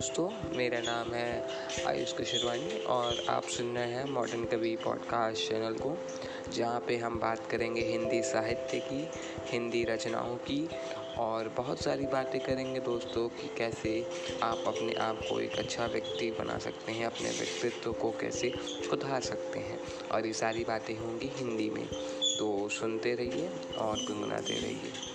दोस्तों, मेरा नाम है आयुष कुशरवानी और आप सुन रहे हैं मॉडर्न कवि पॉडकास्ट चैनल को, जहाँ पे हम बात करेंगे हिंदी साहित्य की, हिंदी रचनाओं की और बहुत सारी बातें करेंगे दोस्तों कि कैसे आप अपने आप को एक अच्छा व्यक्ति बना सकते हैं, अपने व्यक्तित्व को कैसे सुधार सकते हैं और ये सारी बातें होंगी हिंदी में। तो सुनते रहिए और गुनगुनाते रहिए।